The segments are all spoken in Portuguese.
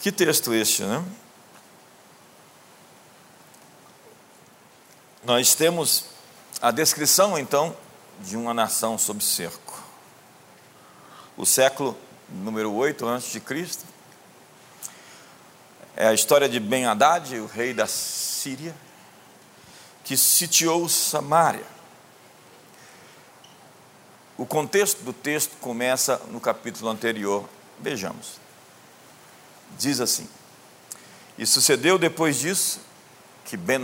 Que texto este, né? Nós temos a descrição, então, de uma nação sob cerco. O século número 8 antes de Cristo é a história de Ben Haddad, o rei da Síria, que sitiou Samaria. O contexto do texto começa no capítulo anterior. Vejamos. Diz assim: E sucedeu depois disso que Ben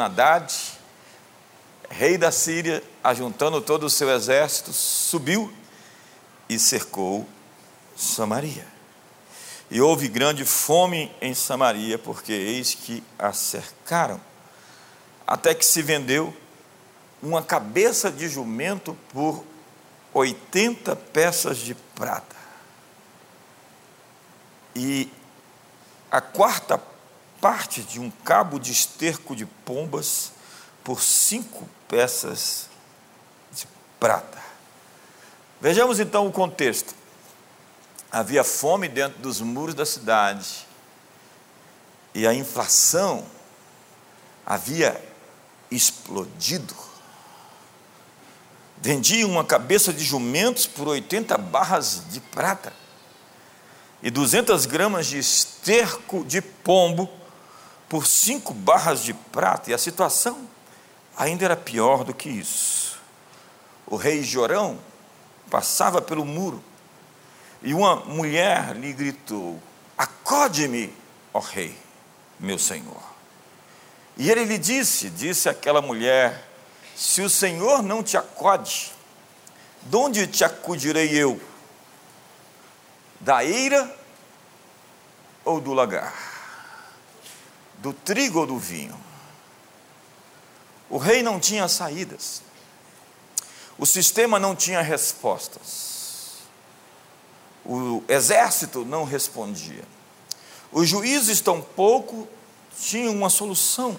rei da Síria, ajuntando todo o seu exército, subiu e cercou Samaria. E houve grande fome em Samaria, porque eis que a cercaram, até que se vendeu uma cabeça de jumento por 80 peças de prata. E a quarta parte de um cabo de esterco de pombas por cinco peças de prata. Vejamos então o contexto. Havia fome dentro dos muros da cidade e a inflação havia explodido. Vendiam uma cabeça de jumentos por 80 barras de prata e 200 gramas de esterco de pombo por 5 barras de prata. E a situação ainda era pior do que isso. O rei Jorão passava pelo muro e uma mulher lhe gritou: Acode-me, ó rei, meu senhor. E ele lhe disse: Disse aquela mulher: Se o senhor não te acode, de onde te acudirei eu? Da eira ou do lagar? Do trigo ou do vinho? O rei não tinha saídas. O sistema não tinha respostas. O exército não respondia. Os juízes tampouco tinham uma solução.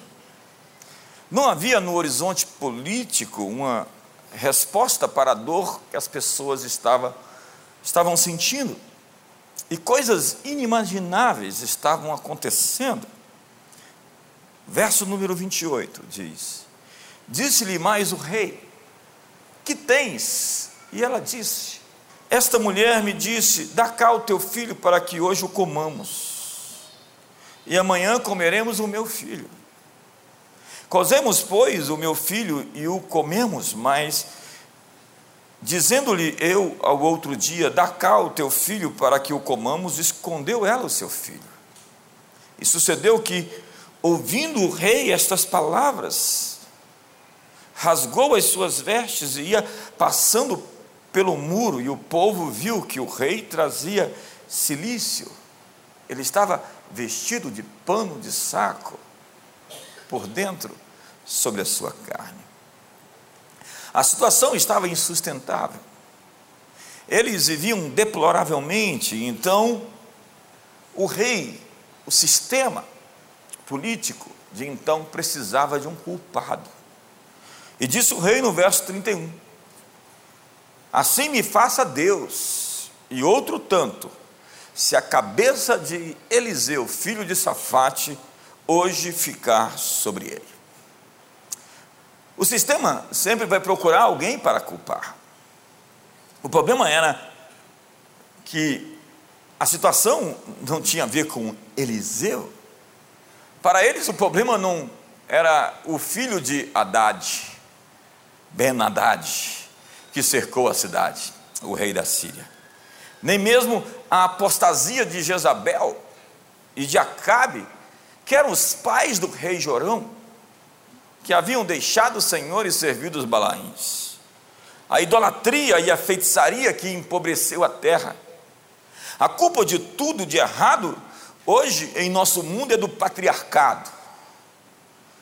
Não havia no horizonte político uma resposta para a dor que as pessoas estavam, estavam sentindo. E coisas inimagináveis estavam acontecendo. Verso número 28 diz: Disse-lhe mais o rei: Que tens? E ela disse: Esta mulher me disse: Dá cá o teu filho para que hoje o comamos, e amanhã comeremos o meu filho. Cozemos, pois, o meu filho e o comemos, mas, dizendo-lhe eu ao outro dia: Dá cá o teu filho para que o comamos, escondeu ela o seu filho. E sucedeu que, ouvindo o rei estas palavras, rasgou as suas vestes e ia passando pelo muro, e o povo viu que o rei trazia silício. Ele estava vestido de pano de saco por dentro sobre a sua carne. A situação estava insustentável. Eles viviam deploravelmente, então o rei, o sistema político de então precisava de um culpado. E disse o rei no verso 31: Assim me faça Deus, e outro tanto, se a cabeça de Eliseu, filho de Safate, hoje ficar sobre ele. O sistema sempre vai procurar alguém para culpar. O problema era que a situação não tinha a ver com Eliseu. Para eles, o problema não era o filho de Haddad, Ben Haddad, que cercou a cidade, o rei da Síria. Nem mesmo a apostasia de Jezabel e de Acabe, que eram os pais do rei Jorão, que haviam deixado o Senhor e servido os Balaíns. A idolatria e a feitiçaria que empobreceu a terra. A culpa de tudo de errado hoje em nosso mundo é do patriarcado.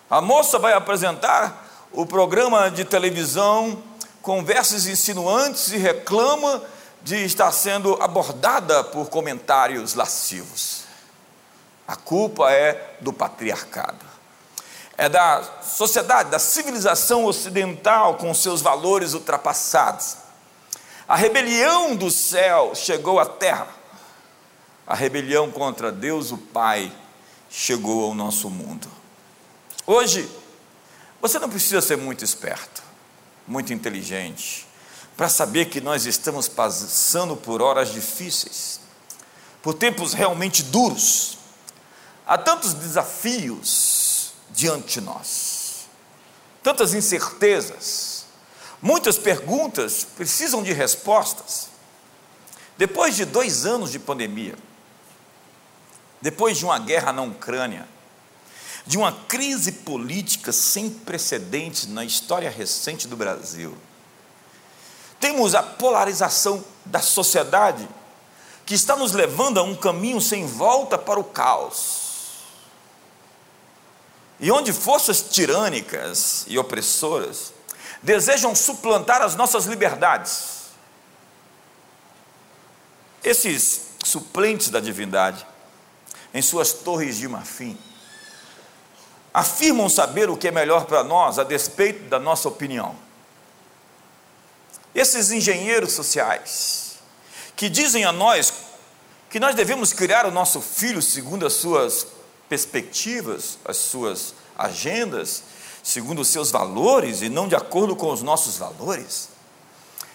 A moça vai apresentar o programa de televisão com versos insinuantes e reclama de estar sendo abordada por comentários lascivos. A culpa é do patriarcado. É da sociedade, da civilização ocidental com seus valores ultrapassados. A rebelião do céu chegou à terra. a rebelião contra Deus, o Pai, chegou ao nosso mundo. Hoje, você não precisa ser muito esperto, muito inteligente, para saber que nós estamos passando por horas difíceis, por tempos realmente duros. Há tantos desafios diante de nós, tantas incertezas, muitas perguntas precisam de respostas. Depois de dois anos de pandemia, depois de uma guerra na Ucrânia, de uma crise política sem precedentes na história recente do Brasil, temos a polarização da sociedade que está nos levando a um caminho sem volta para o caos. E onde forças tirânicas e opressoras desejam suplantar as nossas liberdades. Esses suplentes da divindade, em suas torres de marfim, afirmam saber o que é melhor para nós a despeito da nossa opinião. Esses engenheiros sociais, que dizem a nós que nós devemos criar o nosso filho segundo as suas perspectivas, as suas agendas, segundo os seus valores e não de acordo com os nossos valores.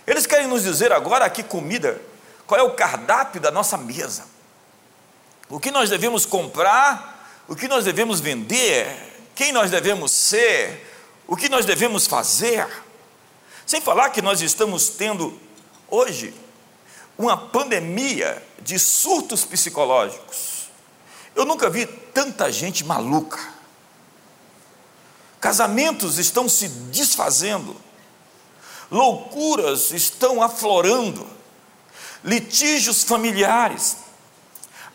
Eles querem nos dizer agora que comida, qual é o cardápio da nossa mesa, o que nós devemos comprar, o que nós devemos vender, quem nós devemos ser, o que nós devemos fazer. Sem falar que nós estamos tendo hoje uma pandemia de surtos psicológicos. Eu nunca vi tanta gente maluca. Casamentos estão se desfazendo, loucuras estão aflorando, litígios familiares,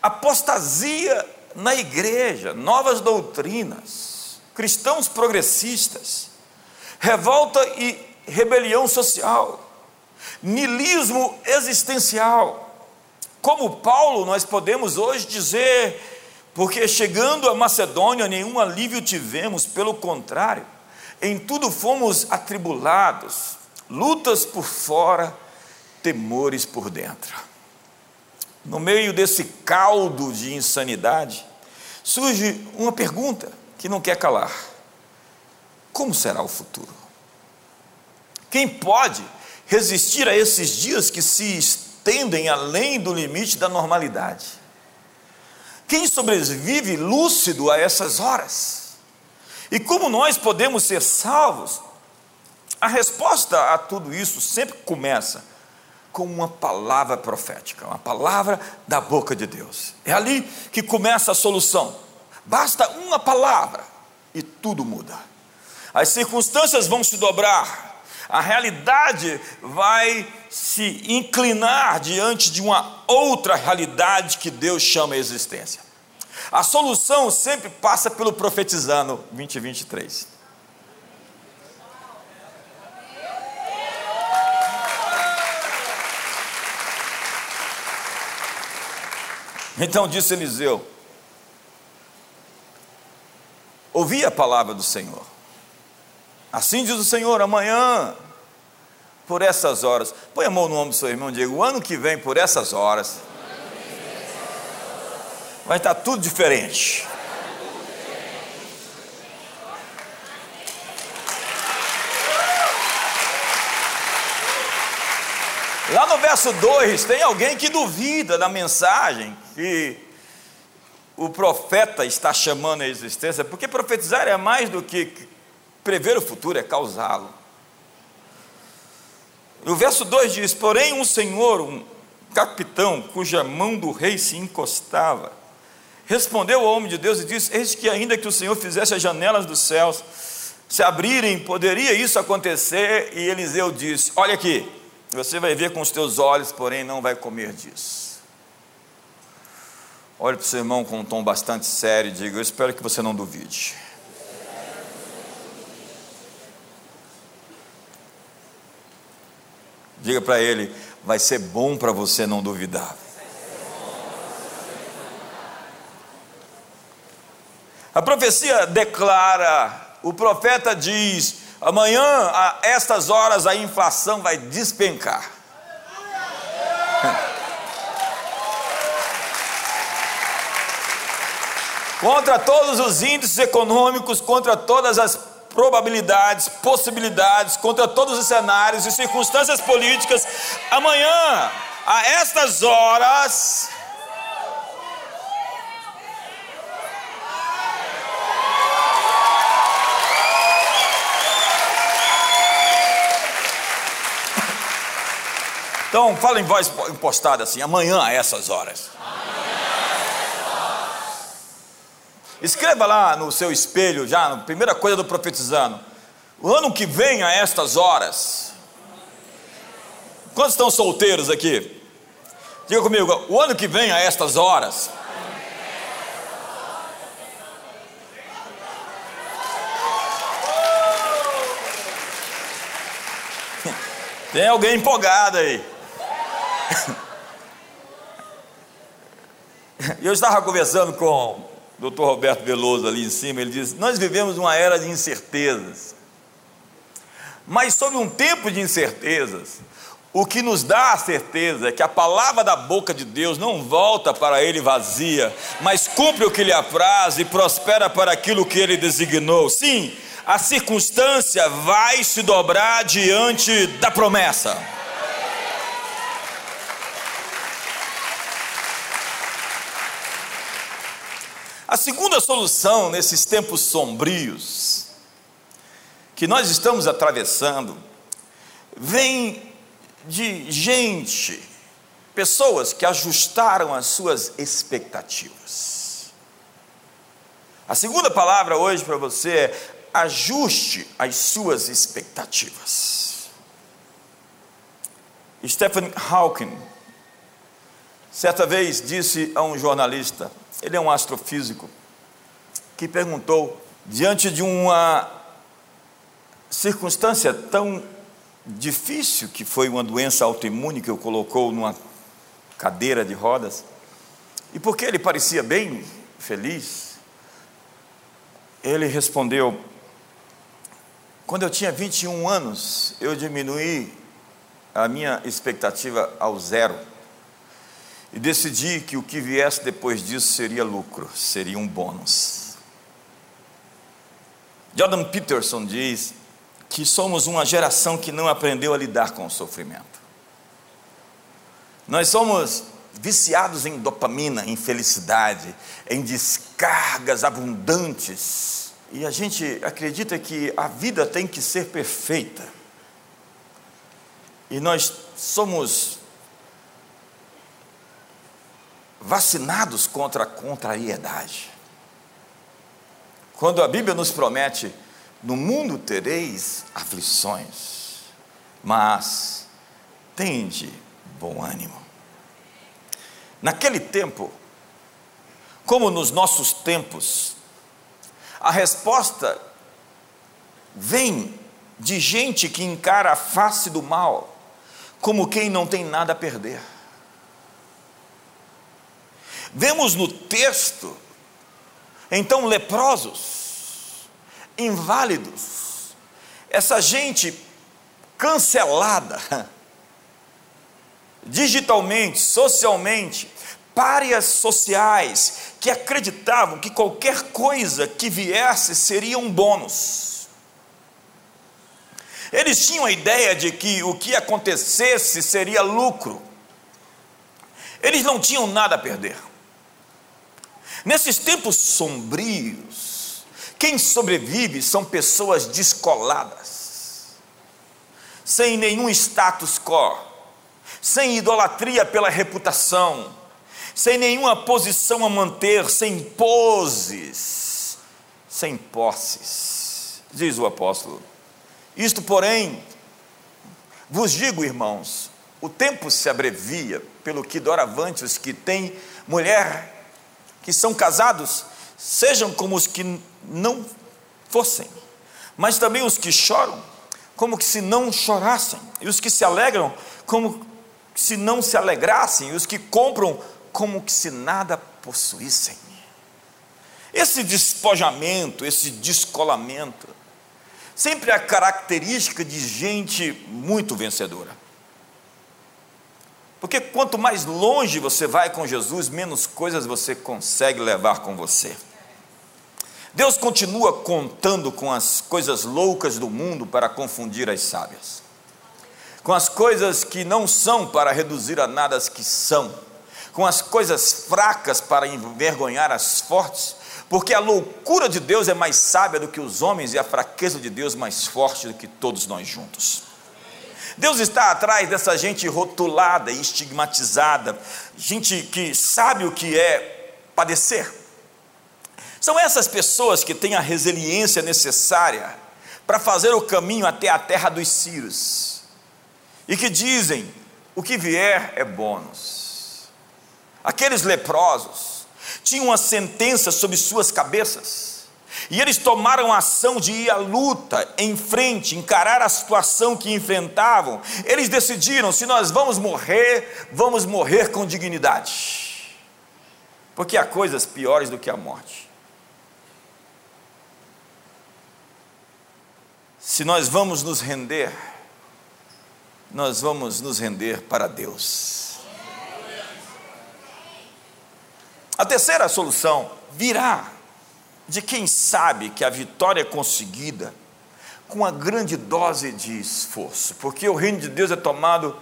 apostasia na igreja, novas doutrinas, cristãos progressistas, revolta e rebelião social, nilismo existencial. Como Paulo, nós podemos hoje dizer, porque chegando a Macedônia, nenhum alívio tivemos, pelo contrário, em tudo fomos atribulados, lutas por fora, temores por dentro. No meio desse caldo de insanidade, surge uma pergunta que não quer calar: como será o futuro? Quem pode resistir a esses dias que se estendem além do limite da normalidade? Quem sobrevive lúcido a essas horas? E como nós podemos ser salvos? A resposta a tudo isso sempre começa com uma palavra profética, uma palavra da boca de Deus. É ali que começa a solução. Basta uma palavra e tudo muda. As circunstâncias vão se dobrar, a realidade vai se inclinar diante de uma outra realidade que Deus chama a existência. A solução sempre passa pelo profetizando 2023. Então disse Eliseu: Ouvi a palavra do Senhor. Assim diz o Senhor, amanhã, por essas horas, põe a mão no ombro do seu irmão e diga: o ano que vem, por essas horas, vai estar tudo diferente. Lá no verso 2, tem alguém que duvida da mensagem que o profeta está chamando à existência, porque profetizar é mais do que Prever o futuro é causá-lo. O verso 2 diz: Porém, um senhor, um capitão, cuja mão do rei se encostava, respondeu ao homem de Deus e disse: Eis que, ainda que o Senhor fizesse as janelas dos céus se abrirem, poderia isso acontecer? E Eliseu disse: Olha aqui, você vai ver com os teus olhos, porém não vai comer disso. Olhe para o seu irmão com um tom bastante sério e diga: Eu espero que você não duvide. Diga para ele: vai ser bom para você não duvidar. A profecia declara, o profeta diz: amanhã, a estas horas, a inflação vai despencar. contra todos os índices econômicos, contra todas as probabilidades, possibilidades, contra todos os cenários e circunstâncias políticas. Amanhã, a estas horas, Então, fala em voz impostada assim: amanhã a essas horas. Escreva lá no seu espelho, já, na primeira coisa do profetizando. O ano que vem a estas horas. Quantos estão solteiros aqui? Diga comigo, o ano que vem a estas horas. Tem alguém empolgado aí. Eu estava conversando com Dr. Roberto Veloso ali em cima, ele disse: Nós vivemos uma era de incertezas, mas sobre um tempo de incertezas, o que nos dá a certeza é que a palavra da boca de Deus não volta para ele vazia, mas cumpre o que lhe apraz e prospera para aquilo que ele designou. Sim, a circunstância vai se dobrar diante da promessa. A segunda solução nesses tempos sombrios que nós estamos atravessando vem de gente, pessoas que ajustaram as suas expectativas. A segunda palavra hoje para você é ajuste as suas expectativas. Stephen Hawking, certa vez, disse a um jornalista: ele é um astrofísico que perguntou, diante de uma circunstância tão difícil que foi uma doença autoimune que o colocou numa cadeira de rodas, e porque ele parecia bem feliz, ele respondeu: Quando eu tinha 21 anos, eu diminuí a minha expectativa ao zero e decidi que o que viesse depois disso seria lucro, seria um bônus. Jordan Peterson diz que somos uma geração que não aprendeu a lidar com o sofrimento. Nós somos viciados em dopamina, em felicidade, em descargas abundantes, e a gente acredita que a vida tem que ser perfeita. E nós somos vacinados contra a contrariedade. Quando a Bíblia nos promete, no mundo tereis aflições, mas tende bom ânimo. Naquele tempo, como nos nossos tempos, a resposta vem de gente que encara a face do mal como quem não tem nada a perder. Vemos no texto, então, leprosos, inválidos, essa gente cancelada, digitalmente, socialmente, párias sociais, que acreditavam que qualquer coisa que viesse seria um bônus. Eles tinham a ideia de que o que acontecesse seria lucro. Eles não tinham nada a perder. Nesses tempos sombrios, quem sobrevive são pessoas descoladas, sem nenhum status quo, sem idolatria pela reputação, sem nenhuma posição a manter, sem poses, sem posses, diz o apóstolo. Isto, porém, vos digo, irmãos, o tempo se abrevia, pelo que doravante os que têm mulher que são casados sejam como os que não fossem, mas também os que choram, como que se não chorassem, e os que se alegram, como se não se alegrassem, e os que compram, como que se nada possuíssem. Esse despojamento, esse descolamento, sempre é a característica de gente muito vencedora. Porque quanto mais longe você vai com Jesus, menos coisas você consegue levar com você. Deus continua contando com as coisas loucas do mundo para confundir as sábias, com as coisas que não são para reduzir a nada as que são, com as coisas fracas para envergonhar as fortes, porque a loucura de Deus é mais sábia do que os homens e a fraqueza de Deus mais forte do que todos nós juntos. Deus está atrás dessa gente rotulada e estigmatizada, gente que sabe o que é padecer são essas pessoas que têm a resiliência necessária para fazer o caminho até a terra dos Círios e que dizem: o que vier é bônus. Aqueles leprosos tinham uma sentença sobre suas cabeças. E eles tomaram a ação de ir à luta, em frente, encarar a situação que enfrentavam. Eles decidiram: se nós vamos morrer, vamos morrer com dignidade. Porque há coisas piores do que a morte. Se nós vamos nos render, nós vamos nos render para Deus. A terceira solução virá de quem sabe que a vitória é conseguida com uma grande dose de esforço, porque o reino de Deus é tomado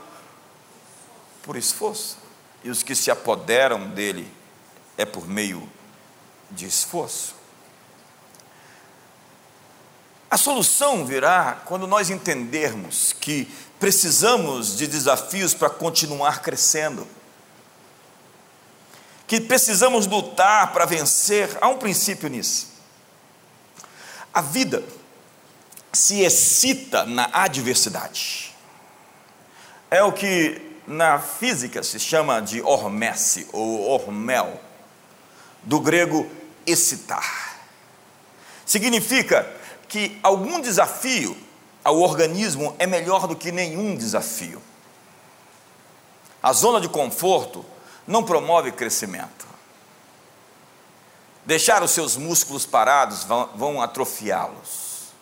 por esforço, e os que se apoderam dele é por meio de esforço. A solução virá quando nós entendermos que precisamos de desafios para continuar crescendo, que precisamos lutar para vencer. Há um princípio nisso. A vida se excita na adversidade. É o que na física se chama de hormese ou hormel, do grego excitar. Significa que algum desafio ao organismo é melhor do que nenhum desafio. A zona de conforto não promove crescimento. Deixar os seus músculos parados vão, vão atrofiá-los.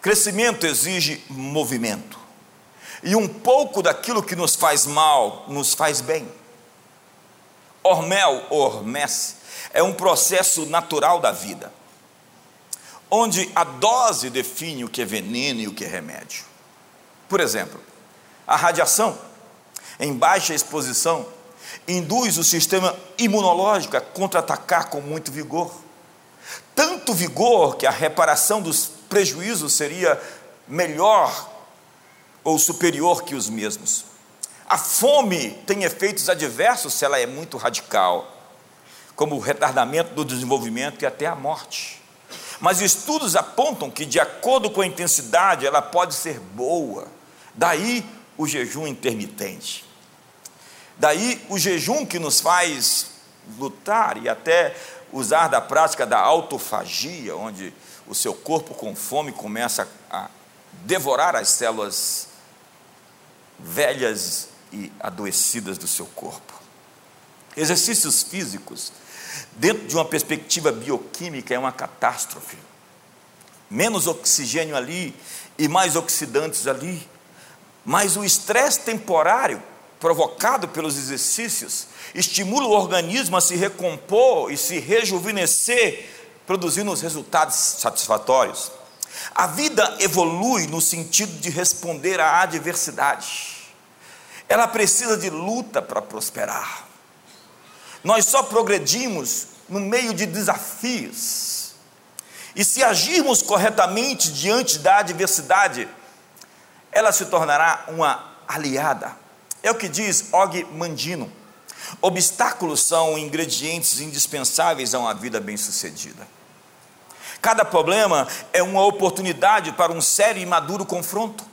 Crescimento exige movimento. E um pouco daquilo que nos faz mal nos faz bem. Hormel, hormese, é um processo natural da vida onde a dose define o que é veneno e o que é remédio. Por exemplo, a radiação, em baixa exposição, induz o sistema imunológico a contra-atacar com muito vigor. Tanto vigor que a reparação dos prejuízos seria melhor ou superior que os mesmos. A fome tem efeitos adversos se ela é muito radical, como o retardamento do desenvolvimento e até a morte. Mas estudos apontam que, de acordo com a intensidade, ela pode ser boa. Daí o jejum intermitente. Daí o jejum que nos faz lutar e até usar da prática da autofagia, onde o seu corpo com fome começa a devorar as células velhas e adoecidas do seu corpo. Exercícios físicos dentro de uma perspectiva bioquímica, é uma catástrofe. Menos oxigênio ali e mais oxidantes ali. Mas o estresse temporário provocado pelos exercícios estimula o organismo a se recompor e se rejuvenescer, produzindo os resultados satisfatórios. A vida evolui no sentido de responder à adversidade. Ela precisa de luta para prosperar. Nós só progredimos no meio de desafios. E se agirmos corretamente diante da adversidade, ela se tornará uma aliada. É o que diz Og Mandino. Obstáculos são ingredientes indispensáveis a uma vida bem-sucedida. Cada problema é uma oportunidade para um sério e maduro confronto.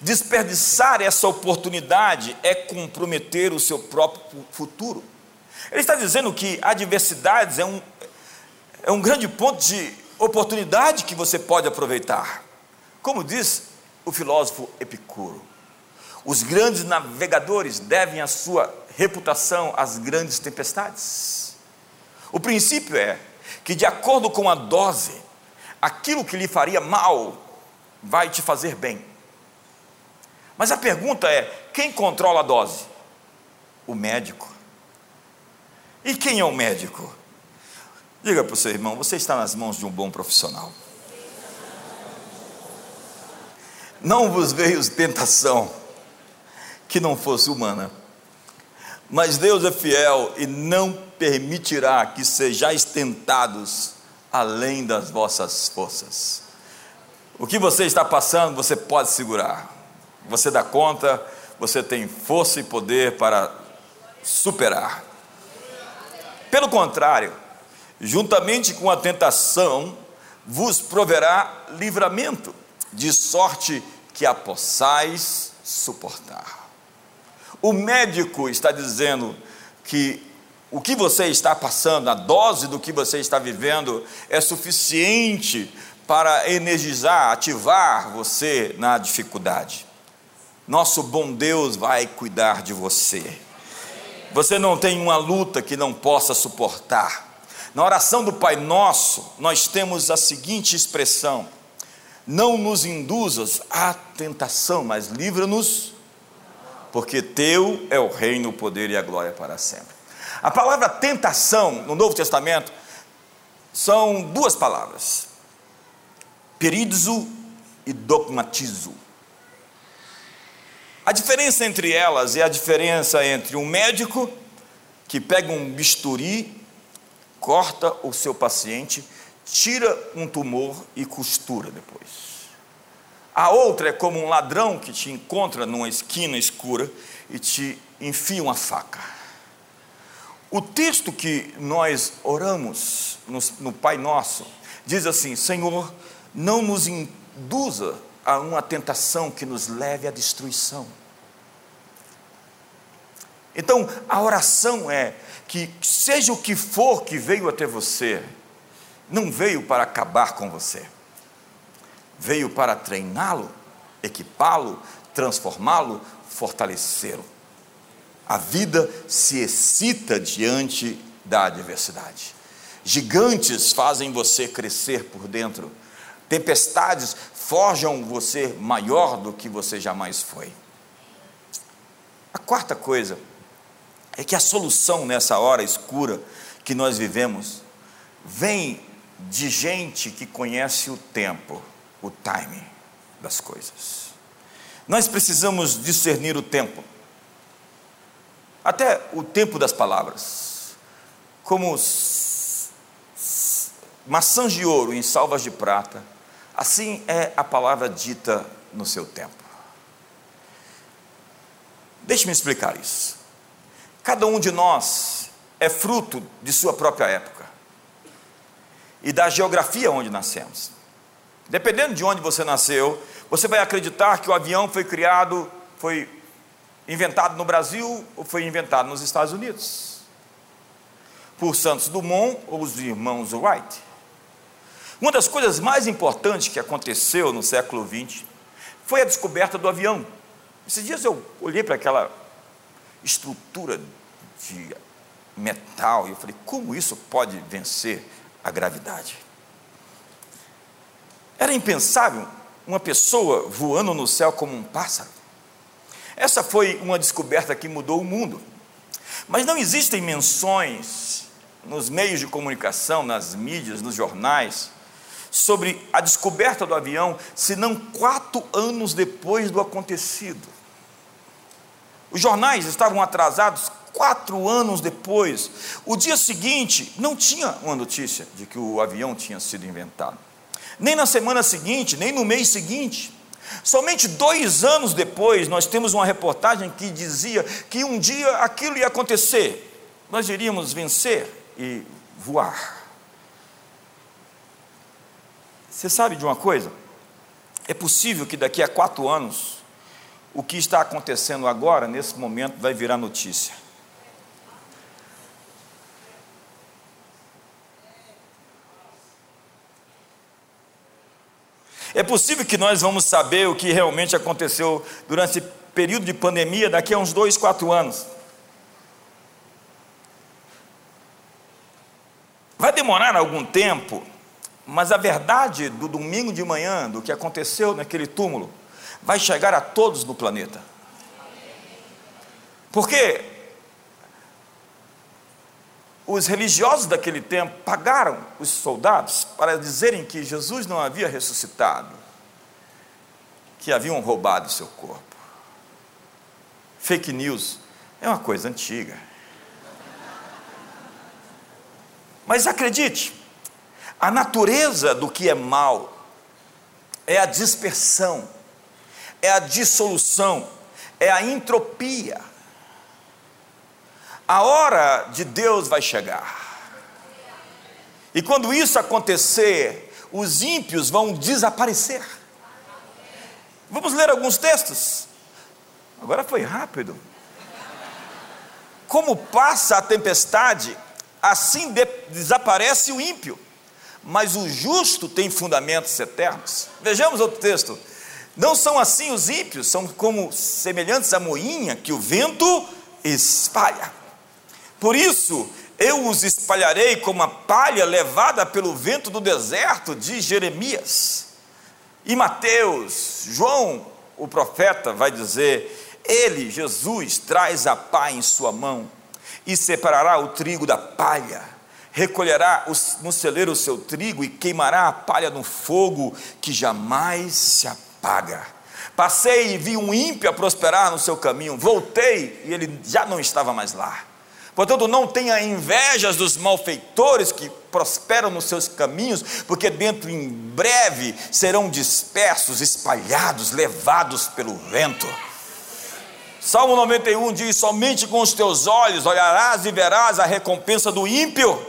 Desperdiçar essa oportunidade é comprometer o seu próprio futuro. Ele está dizendo que adversidades é um, é um grande ponto de oportunidade que você pode aproveitar. Como diz o filósofo Epicuro, os grandes navegadores devem a sua reputação às grandes tempestades. O princípio é que, de acordo com a dose, aquilo que lhe faria mal vai te fazer bem. Mas a pergunta é: quem controla a dose? O médico. E quem é o médico? Diga para o seu irmão: você está nas mãos de um bom profissional. Não vos veio tentação que não fosse humana, mas Deus é fiel e não permitirá que sejais tentados além das vossas forças. O que você está passando, você pode segurar. Você dá conta, você tem força e poder para superar. Pelo contrário, juntamente com a tentação, vos proverá livramento, de sorte que a possais suportar. O médico está dizendo que o que você está passando, a dose do que você está vivendo, é suficiente para energizar, ativar você na dificuldade. Nosso bom Deus vai cuidar de você. Você não tem uma luta que não possa suportar. Na oração do Pai Nosso, nós temos a seguinte expressão: Não nos induzas à tentação, mas livra-nos, porque Teu é o reino, o poder e a glória para sempre. A palavra tentação no Novo Testamento são duas palavras: peridzo e dogmatizo. A diferença entre elas é a diferença entre um médico que pega um bisturi, corta o seu paciente, tira um tumor e costura depois. A outra é como um ladrão que te encontra numa esquina escura e te enfia uma faca. O texto que nós oramos no, Pai Nosso diz assim: Senhor, não nos induza a uma tentação que nos leve à destruição. Então, a oração é que, seja o que for que veio até você, não veio para acabar com você, veio para treiná-lo, equipá-lo, transformá-lo, fortalecê-lo. A vida se excita diante da adversidade. Gigantes fazem você crescer por dentro. Tempestades forjam você maior do que você jamais foi. A quarta coisa é que a solução nessa hora escura que nós vivemos vem de gente que conhece o tempo, o timing das coisas. Nós precisamos discernir o tempo até o tempo das palavras, como maçãs de ouro em salvas de prata, assim é a palavra dita no seu tempo. Deixe-me explicar isso. Cada um de nós é fruto de sua própria época e da geografia onde nascemos. Dependendo de onde você nasceu, você vai acreditar que o avião foi criado, foi inventado no Brasil ou foi inventado nos Estados Unidos? Por Santos Dumont ou os irmãos Wright? Uma das coisas mais importantes que aconteceu no século XX foi a descoberta do avião. Esses dias eu olhei para aquela estrutura de metal e eu falei: como isso pode vencer a gravidade? Era impensável uma pessoa voando no céu como um pássaro. Essa foi uma descoberta que mudou o mundo. Mas não existem menções nos meios de comunicação, nas mídias, nos jornais, sobre a descoberta do avião, senão quatro anos depois do acontecido. Os jornais estavam atrasados quatro anos depois. O dia seguinte não tinha uma notícia de que o avião tinha sido inventado. Nem na semana seguinte, nem no mês seguinte. Somente dois anos depois, nós temos uma reportagem que dizia que um dia aquilo ia acontecer, nós iríamos vencer e voar. Você sabe de uma coisa? É possível que daqui a quatro anos, o que está acontecendo agora, nesse momento, vai virar notícia. É possível que nós vamos saber o que realmente aconteceu durante esse período de pandemia daqui a uns dois, quatro anos. Vai demorar algum tempo, mas a verdade do domingo de manhã, do que aconteceu naquele túmulo, vai chegar a todos no planeta. Porque os religiosos daquele tempo pagaram os soldados para dizerem que Jesus não havia ressuscitado, que haviam roubado seu corpo. Fake news é uma coisa antiga. Mas acredite, a natureza do que é mal é a dispersão, é a dissolução, é a entropia. A hora de Deus vai chegar. E quando isso acontecer, os ímpios vão desaparecer. Vamos ler alguns textos. Agora foi rápido. Como passa a tempestade, assim de desaparece o ímpio, mas o justo tem fundamentos eternos. Vejamos outro texto. Não são assim os ímpios, são como semelhantes à moinha que o vento espalha. Por isso, eu os espalharei como a palha levada pelo vento do deserto, de Jeremias. E Mateus, João, o profeta, vai dizer: Ele, Jesus, traz a pá em sua mão e separará o trigo da palha, recolherá no celeiro o seu trigo e queimará a palha no fogo que jamais se apaga. Passei e vi um ímpio a prosperar no seu caminho, voltei e ele já não estava mais lá. Portanto, não tenha invejas dos malfeitores que prosperam nos seus caminhos, porque dentro em breve serão dispersos, espalhados, levados pelo vento. Salmo 91 diz: Somente com os teus olhos olharás e verás a recompensa do ímpio.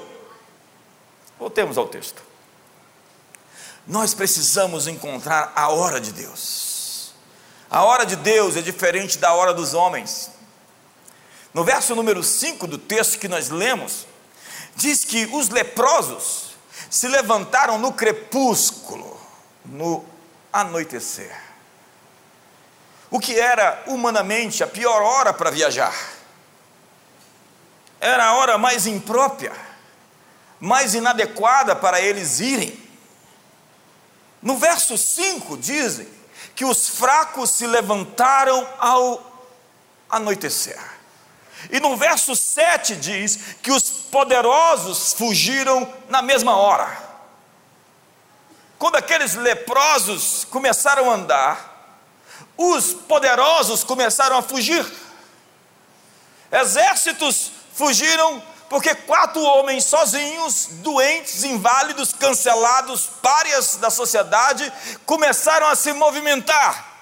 Voltemos ao texto. Nós precisamos encontrar a hora de Deus. A hora de Deus é diferente da hora dos homens. No verso número 5 do texto que nós lemos, diz que os leprosos se levantaram no crepúsculo, no anoitecer. O que era humanamente a pior hora para viajar. Era a hora mais imprópria, mais inadequada para eles irem. No verso 5 dizem que os fracos se levantaram ao anoitecer. E no verso 7 diz que os poderosos fugiram na mesma hora. Quando aqueles leprosos começaram a andar, os poderosos começaram a fugir. Exércitos fugiram porque quatro homens sozinhos, doentes, inválidos, cancelados, párias da sociedade, começaram a se movimentar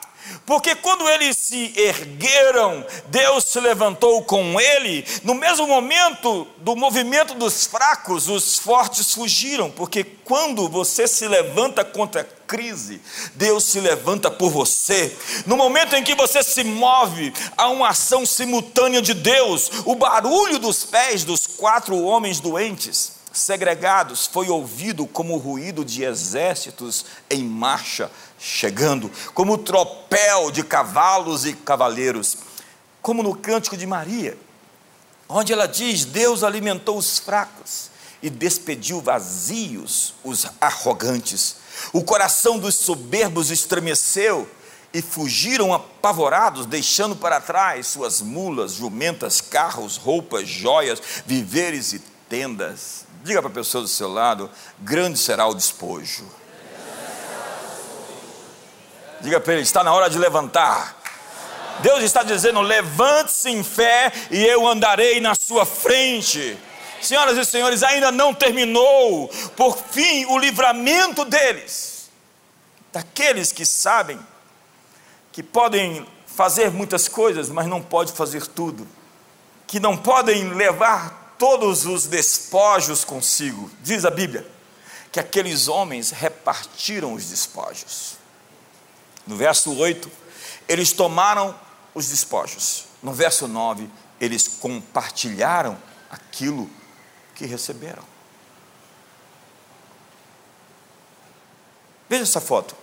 porque quando eles se ergueram, Deus se levantou com ele. No mesmo momento do movimento dos fracos, os fortes fugiram. Porque quando você se levanta contra a crise, Deus se levanta por você. No momento em que você se move, há uma ação simultânea de Deus. O barulho dos pés dos quatro homens doentes segregados foi ouvido como o ruído de exércitos em marcha chegando, como o tropel de cavalos e cavaleiros, como no cântico de Maria, onde ela diz: Deus alimentou os fracos e despediu vazios os arrogantes. O coração dos soberbos estremeceu e fugiram apavorados, deixando para trás suas mulas, jumentas, carros, roupas, joias, viveres e tendas. Diga para a pessoa do seu lado: grande será o despojo. Diga para ele: está na hora de levantar. Deus está dizendo: levante-se em fé e eu andarei na sua frente. Senhoras e senhores, ainda não terminou, por fim, o livramento deles, daqueles que sabem que podem fazer muitas coisas, mas não pode fazer tudo, que não podem levar todos os despojos consigo. Diz a Bíblia que aqueles homens repartiram os despojos. No verso 8, eles tomaram os despojos. No verso 9, eles compartilharam aquilo que receberam. Veja essa foto.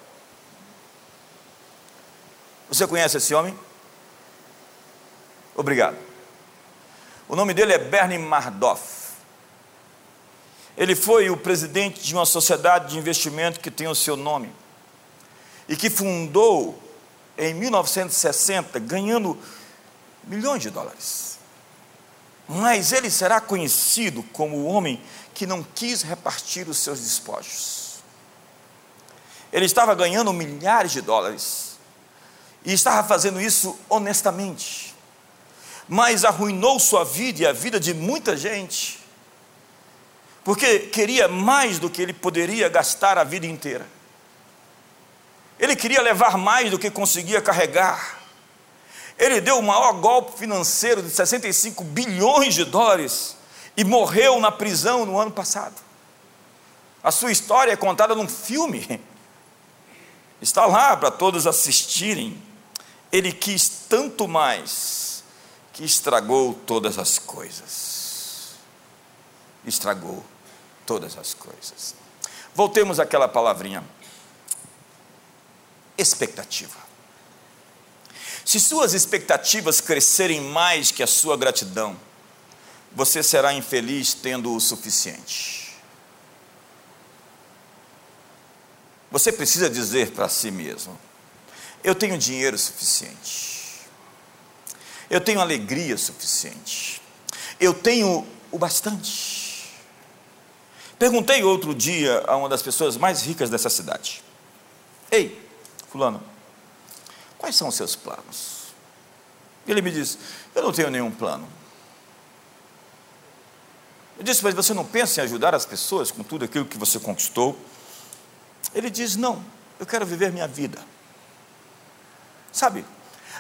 Você conhece esse homem? Obrigado. O nome dele é Bernie Madoff. Ele foi o presidente de uma sociedade de investimento que tem o seu nome e que fundou em 1960, ganhando milhões de dólares. mas ele será conhecido como o homem que não quis repartir os seus despojos. Ele estava ganhando milhares de dólares e estava fazendo isso honestamente, mas arruinou sua vida e a vida de muita gente, porque queria mais do que ele poderia gastar a vida inteira. Ele queria levar mais do que conseguia carregar. Ele deu o maior golpe financeiro de 65 bilhões de dólares e morreu na prisão no ano passado. A sua história é contada num filme. Está lá para todos assistirem. Ele quis tanto mais que estragou todas as coisas. Estragou todas as coisas. Voltemos àquela palavrinha. Expectativa. Se suas expectativas crescerem mais que a sua gratidão, você será infeliz tendo o suficiente. Você precisa dizer para si mesmo: eu tenho dinheiro suficiente, eu tenho alegria suficiente, eu tenho o bastante. Perguntei outro dia a uma das pessoas mais ricas dessa cidade: Ei, Fulano, Quais são os seus planos? Ele me disse: Eu não tenho nenhum plano. Eu disse: Mas você não pensa em ajudar as pessoas com tudo aquilo que você conquistou? Ele diz: Não, eu quero viver minha vida. Sabe,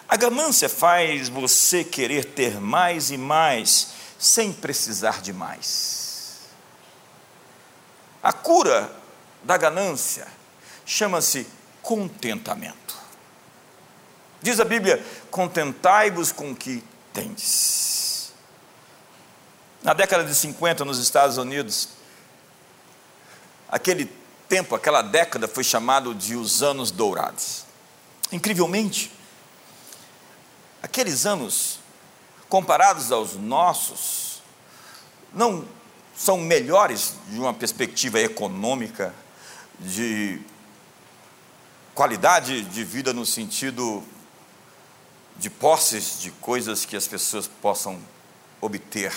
a ganância faz você querer ter mais e mais sem precisar de mais. A cura da ganância chama-se contentamento. Diz a Bíblia: contentai-vos com o que tendes. Na década de 50, nos Estados Unidos, aquele tempo, aquela década foi chamado de os anos dourados. Incrivelmente, aqueles anos, comparados aos nossos, não são melhores de uma perspectiva econômica, de qualidade de vida no sentido de posses de coisas que as pessoas possam obter,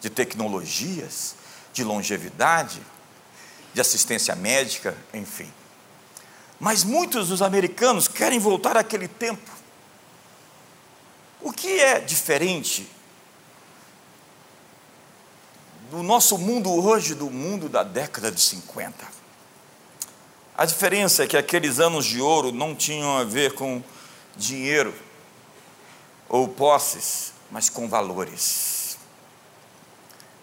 de tecnologias, de longevidade, de assistência médica, enfim. Mas muitos dos americanos querem voltar àquele tempo. O que é diferente do nosso mundo hoje do mundo da década de 50? A diferença é que aqueles anos de ouro não tinham a ver com dinheiro ou posses, mas com valores.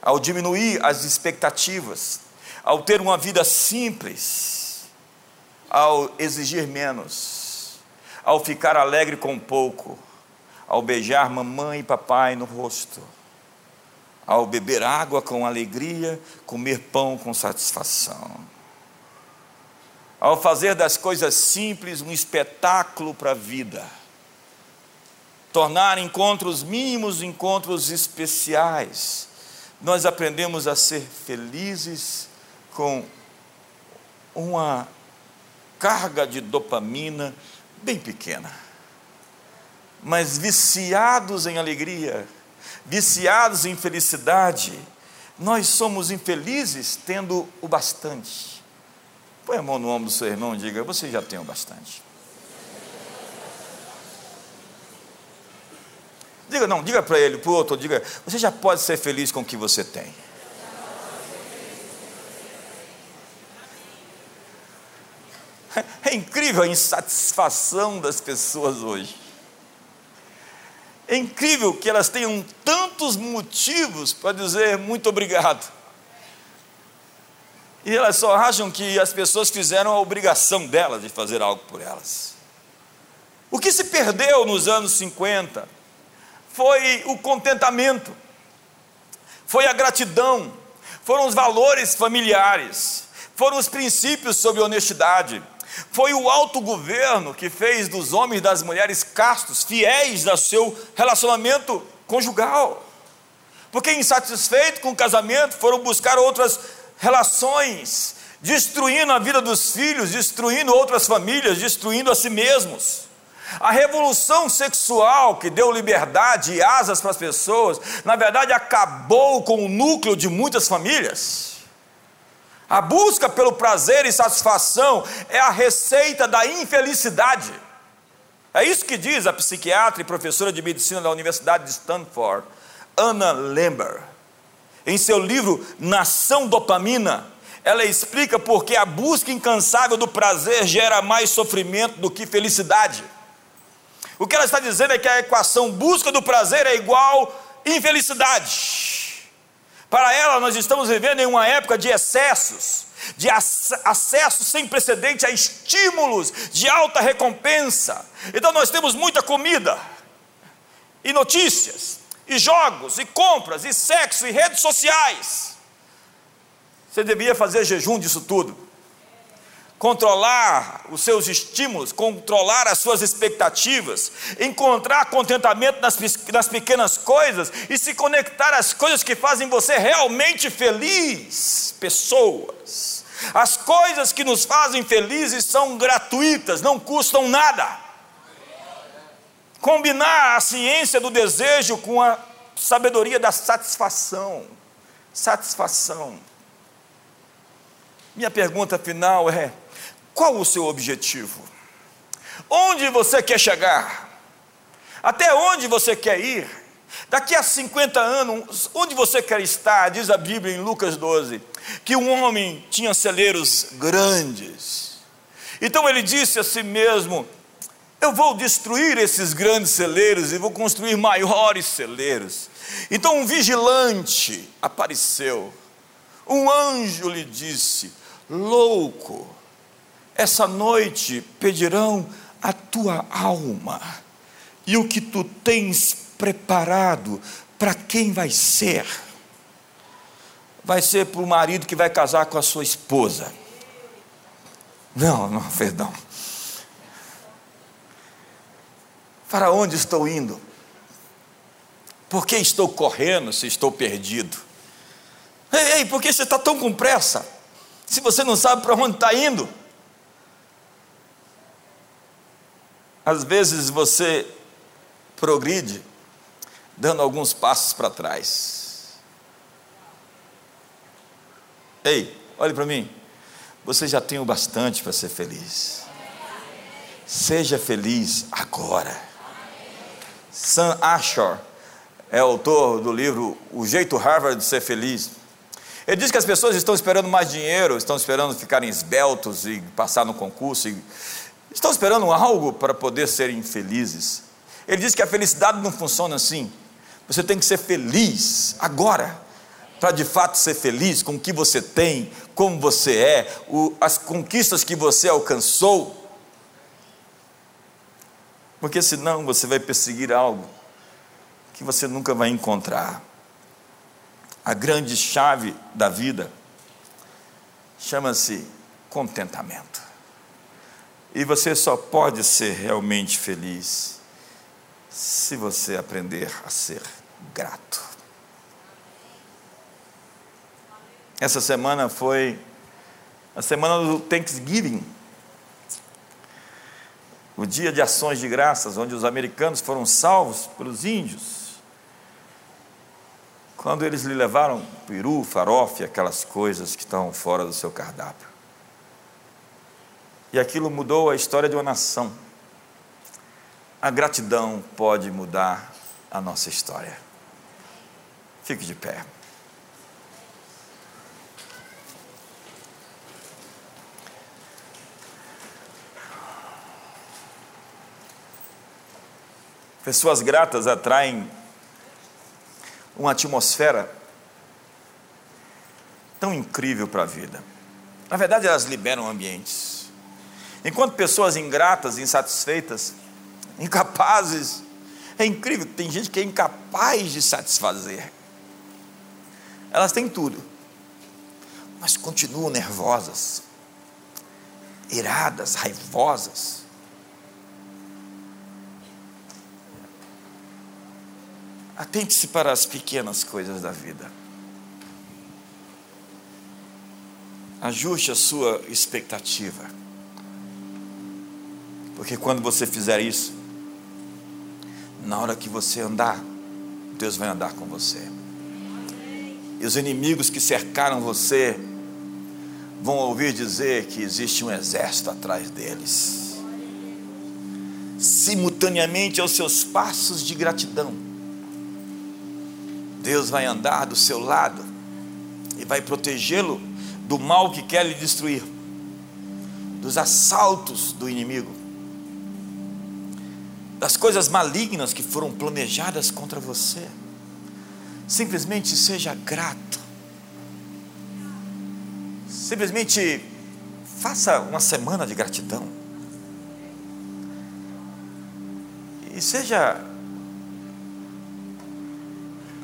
Ao diminuir as expectativas, ao ter uma vida simples, ao exigir menos, ao ficar alegre com pouco, ao beijar mamãe e papai no rosto, ao beber água com alegria, comer pão com satisfação, ao fazer das coisas simples um espetáculo para a vida tornar encontros mínimos encontros especiais. Nós aprendemos a ser felizes com uma carga de dopamina bem pequena, mas viciados em alegria, viciados em felicidade, nós somos infelizes tendo o bastante. Põe a mão no ombro do seu irmão e diga: Você já tem o bastante. Diga não, diga para ele, para o outro, diga, você já pode ser feliz com o que você tem. É incrível a insatisfação das pessoas hoje. É incrível que elas tenham tantos motivos para dizer muito obrigado. E elas só acham que as pessoas fizeram a obrigação delas de fazer algo por elas. O que se perdeu nos anos 50, foi o contentamento, foi a gratidão, foram os valores familiares, foram os princípios sobre honestidade, foi o autogoverno que fez dos homens e das mulheres castos, fiéis ao seu relacionamento conjugal. Porque insatisfeitos com o casamento, foram buscar outras relações, destruindo a vida dos filhos, destruindo outras famílias, destruindo a si mesmos. A revolução sexual que deu liberdade e asas para as pessoas, na verdade acabou com o núcleo de muitas famílias. A busca pelo prazer e satisfação é a receita da infelicidade. É isso que diz a psiquiatra e professora de medicina da Universidade de Stanford, Anna Lember. Em seu livro Nação Dopamina, ela explica por que a busca incansável do prazer gera mais sofrimento do que felicidade. O que ela está dizendo é que a equação busca do prazer é igual infelicidade. Para ela, nós estamos vivendo em uma época de excessos, de acesso sem precedente a estímulos de alta recompensa. Então, nós temos muita comida, e notícias, e jogos, e compras, e sexo, e redes sociais. Você devia fazer jejum disso tudo controlar os seus estímulos, controlar as suas expectativas, encontrar contentamento nas, nas, pequenas coisas e se conectar às coisas que fazem você realmente feliz. Pessoas. As coisas que nos fazem felizes são gratuitas, não custam nada. Combinar a ciência do desejo com a sabedoria da satisfação. Satisfação. Minha pergunta final é: qual o seu objetivo? Onde você quer chegar? Até onde você quer ir? Daqui a 50 anos, onde você quer estar? Diz a Bíblia em Lucas 12, que um homem tinha celeiros grandes. Então ele disse a si mesmo: Eu vou destruir esses grandes celeiros e vou construir maiores celeiros. Então um vigilante apareceu. Um anjo lhe disse: Louco, essa noite pedirão a tua alma, e o que tu tens preparado, para quem vai ser? Vai ser para o marido que vai casar com a sua esposa. Não, não, perdão. Para onde estou indo? Por que estou correndo se estou perdido? Ei, ei por que você está tão com pressa? Se você não sabe para onde está indo? Às vezes você progride dando alguns passos para trás. Ei, olhe para mim. Você já tem o bastante para ser feliz. Seja feliz agora. Sam Ashore é autor do livro O Jeito Harvard de Ser Feliz. Ele diz que as pessoas estão esperando mais dinheiro, estão esperando ficarem esbeltos e passar no concurso Estão esperando algo para poder serem felizes. Ele diz que a felicidade não funciona assim. Você tem que ser feliz agora, para de fato ser feliz com o que você tem, como você é, o, as conquistas que você alcançou. Porque senão você vai perseguir algo que você nunca vai encontrar. A grande chave da vida chama-se contentamento. E você só pode ser realmente feliz se você aprender a ser grato. Essa semana foi a semana do Thanksgiving, o dia de ações de graças, onde os americanos foram salvos pelos índios. Quando eles lhe levaram peru, farofa, aquelas coisas que estão fora do seu cardápio. E aquilo mudou a história de uma nação. A gratidão pode mudar a nossa história. Fique de pé. Pessoas gratas atraem uma atmosfera tão incrível para a vida. Na verdade, elas liberam ambientes. Enquanto pessoas ingratas, insatisfeitas, incapazes, é incrível, tem gente que é incapaz de satisfazer. Elas têm tudo, mas continuam nervosas, iradas, raivosas. Atente-se para as pequenas coisas da vida. Ajuste a sua expectativa. Porque quando você fizer isso, na hora que você andar, Deus vai andar com você. E os inimigos que cercaram você vão ouvir dizer que existe um exército atrás deles. Simultaneamente aos seus passos de gratidão, Deus vai andar do seu lado e vai protegê-lo do mal que quer lhe destruir, dos assaltos do inimigo, das coisas malignas que foram planejadas contra você. Simplesmente seja grato. Simplesmente faça uma semana de gratidão. E seja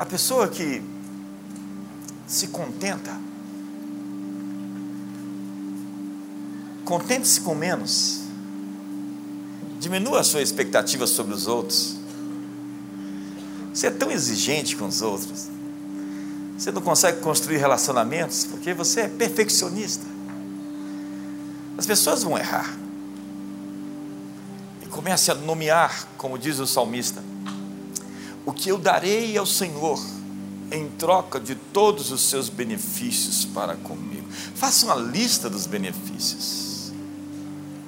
a pessoa que se contenta. Contente-se com menos. Diminua a sua expectativa sobre os outros. Você é tão exigente com os outros. Você não consegue construir relacionamentos porque você é perfeccionista. As pessoas vão errar. E comece a nomear, como diz o salmista, o que eu darei ao Senhor em troca de todos os seus benefícios para comigo. Faça uma lista dos benefícios.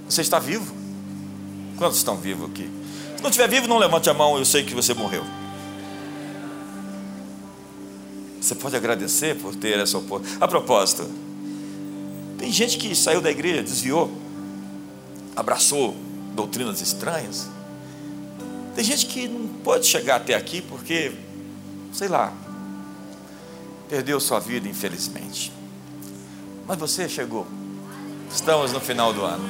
Você está vivo? Quantos estão vivos aqui? Se não estiver vivo, não levante a mão, eu sei que você morreu. Você pode agradecer por ter essa oportunidade. A propósito, tem gente que saiu da igreja, desviou, abraçou doutrinas estranhas. Tem gente que não pode chegar até aqui porque, sei lá, perdeu sua vida, infelizmente. Mas você chegou. Estamos no final do ano.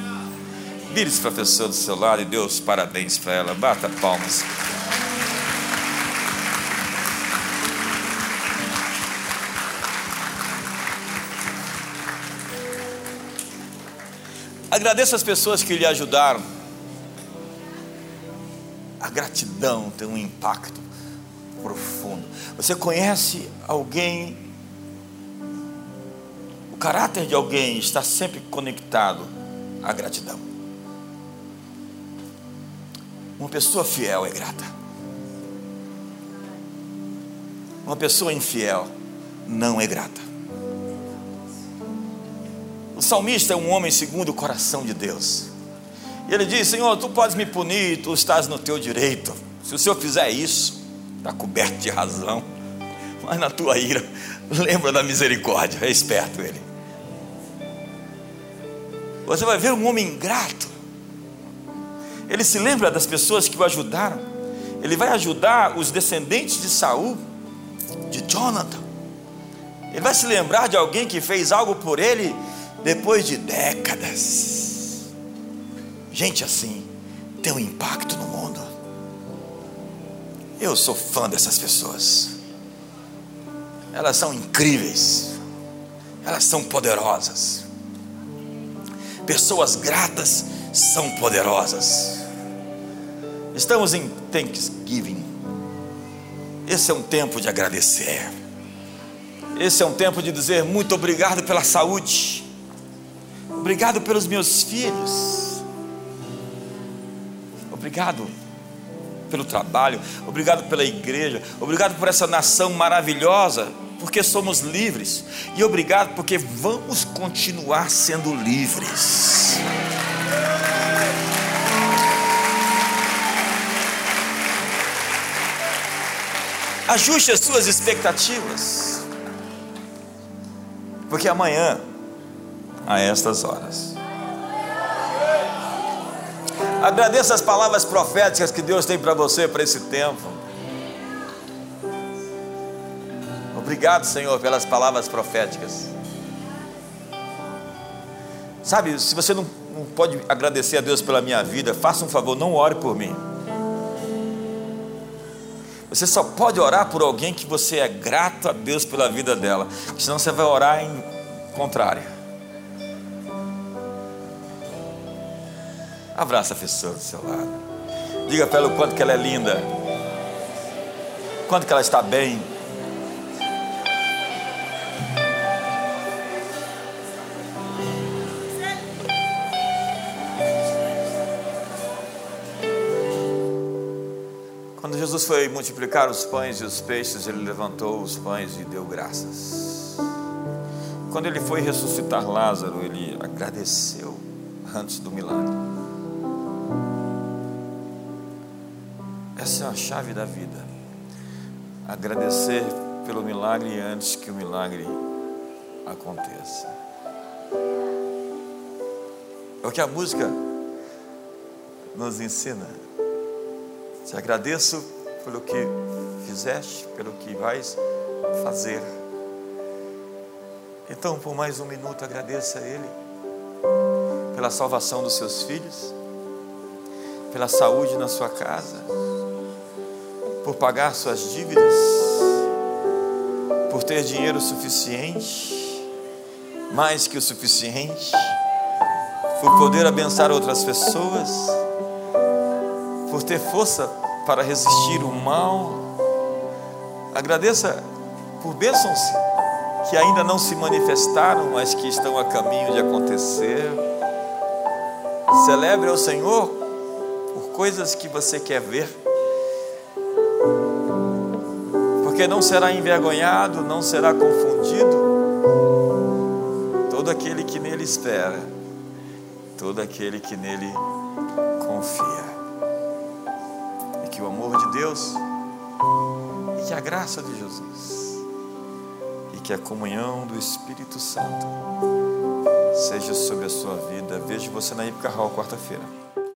Vire esse professor do seu lado e dê os parabéns para ela. Bata palmas. Agradeça as pessoas que lhe ajudaram. A gratidão tem um impacto profundo. Você conhece alguém, o caráter de alguém está sempre conectado à gratidão. Uma pessoa fiel é grata. Uma pessoa infiel não é grata. O salmista é um homem segundo o coração de Deus. E ele diz: Senhor, tu podes me punir, tu estás no teu direito. Se o Senhor fizer isso, está coberto de razão. Mas na tua ira, lembra da misericórdia. É esperto ele. Você vai ver um homem ingrato. Ele se lembra das pessoas que o ajudaram. Ele vai ajudar os descendentes de Saul, de Jonathan. Ele vai se lembrar de alguém que fez algo por ele depois de décadas. Gente assim tem um impacto no mundo. Eu sou fã dessas pessoas. Elas são incríveis. Elas são poderosas. Pessoas gratas são poderosas. Estamos em Thanksgiving. Esse é um tempo de agradecer. Esse é um tempo de dizer muito obrigado pela saúde. Obrigado pelos meus filhos. Obrigado pelo trabalho, obrigado pela igreja, obrigado por essa nação maravilhosa, porque somos livres, e obrigado porque vamos continuar sendo livres. Ajuste as suas expectativas, porque amanhã, a estas horas, Agradeça as palavras proféticas que Deus tem para você para esse tempo. Obrigado, Senhor, pelas palavras proféticas. Sabe, se você não, não pode agradecer a Deus pela minha vida, faça um favor, não ore por mim. Você só pode orar por alguém que você é grato a Deus pela vida dela, senão você vai orar em contrário. Abraça a pessoa do seu lado. Diga para ela o quanto que ela é linda. Quanto que ela está bem. Quando Jesus foi multiplicar os pães e os peixes, ele levantou os pães e deu graças. Quando ele foi ressuscitar Lázaro, ele agradeceu antes do milagre. Essa é a chave da vida. Agradecer pelo milagre antes que o milagre aconteça. É o que a música nos ensina. Te agradeço pelo que fizeste, pelo que vais fazer. Então, por mais um minuto, agradeça a Ele pela salvação dos seus filhos, pela saúde na sua casa, por pagar suas dívidas, por ter dinheiro suficiente, mais que o suficiente, por poder abençoar outras pessoas, por ter força para resistir o mal. Agradeça por bênçãos que ainda não se manifestaram, mas que estão a caminho de acontecer. Celebre ao Senhor por coisas que você quer ver, porque não será envergonhado, não será confundido. Todo aquele que nele espera, todo aquele que nele confia que o amor de Deus e que a graça de Jesus e que a comunhão do Espírito Santo seja sobre a sua vida. Vejo você na Ipicarral quarta-feira.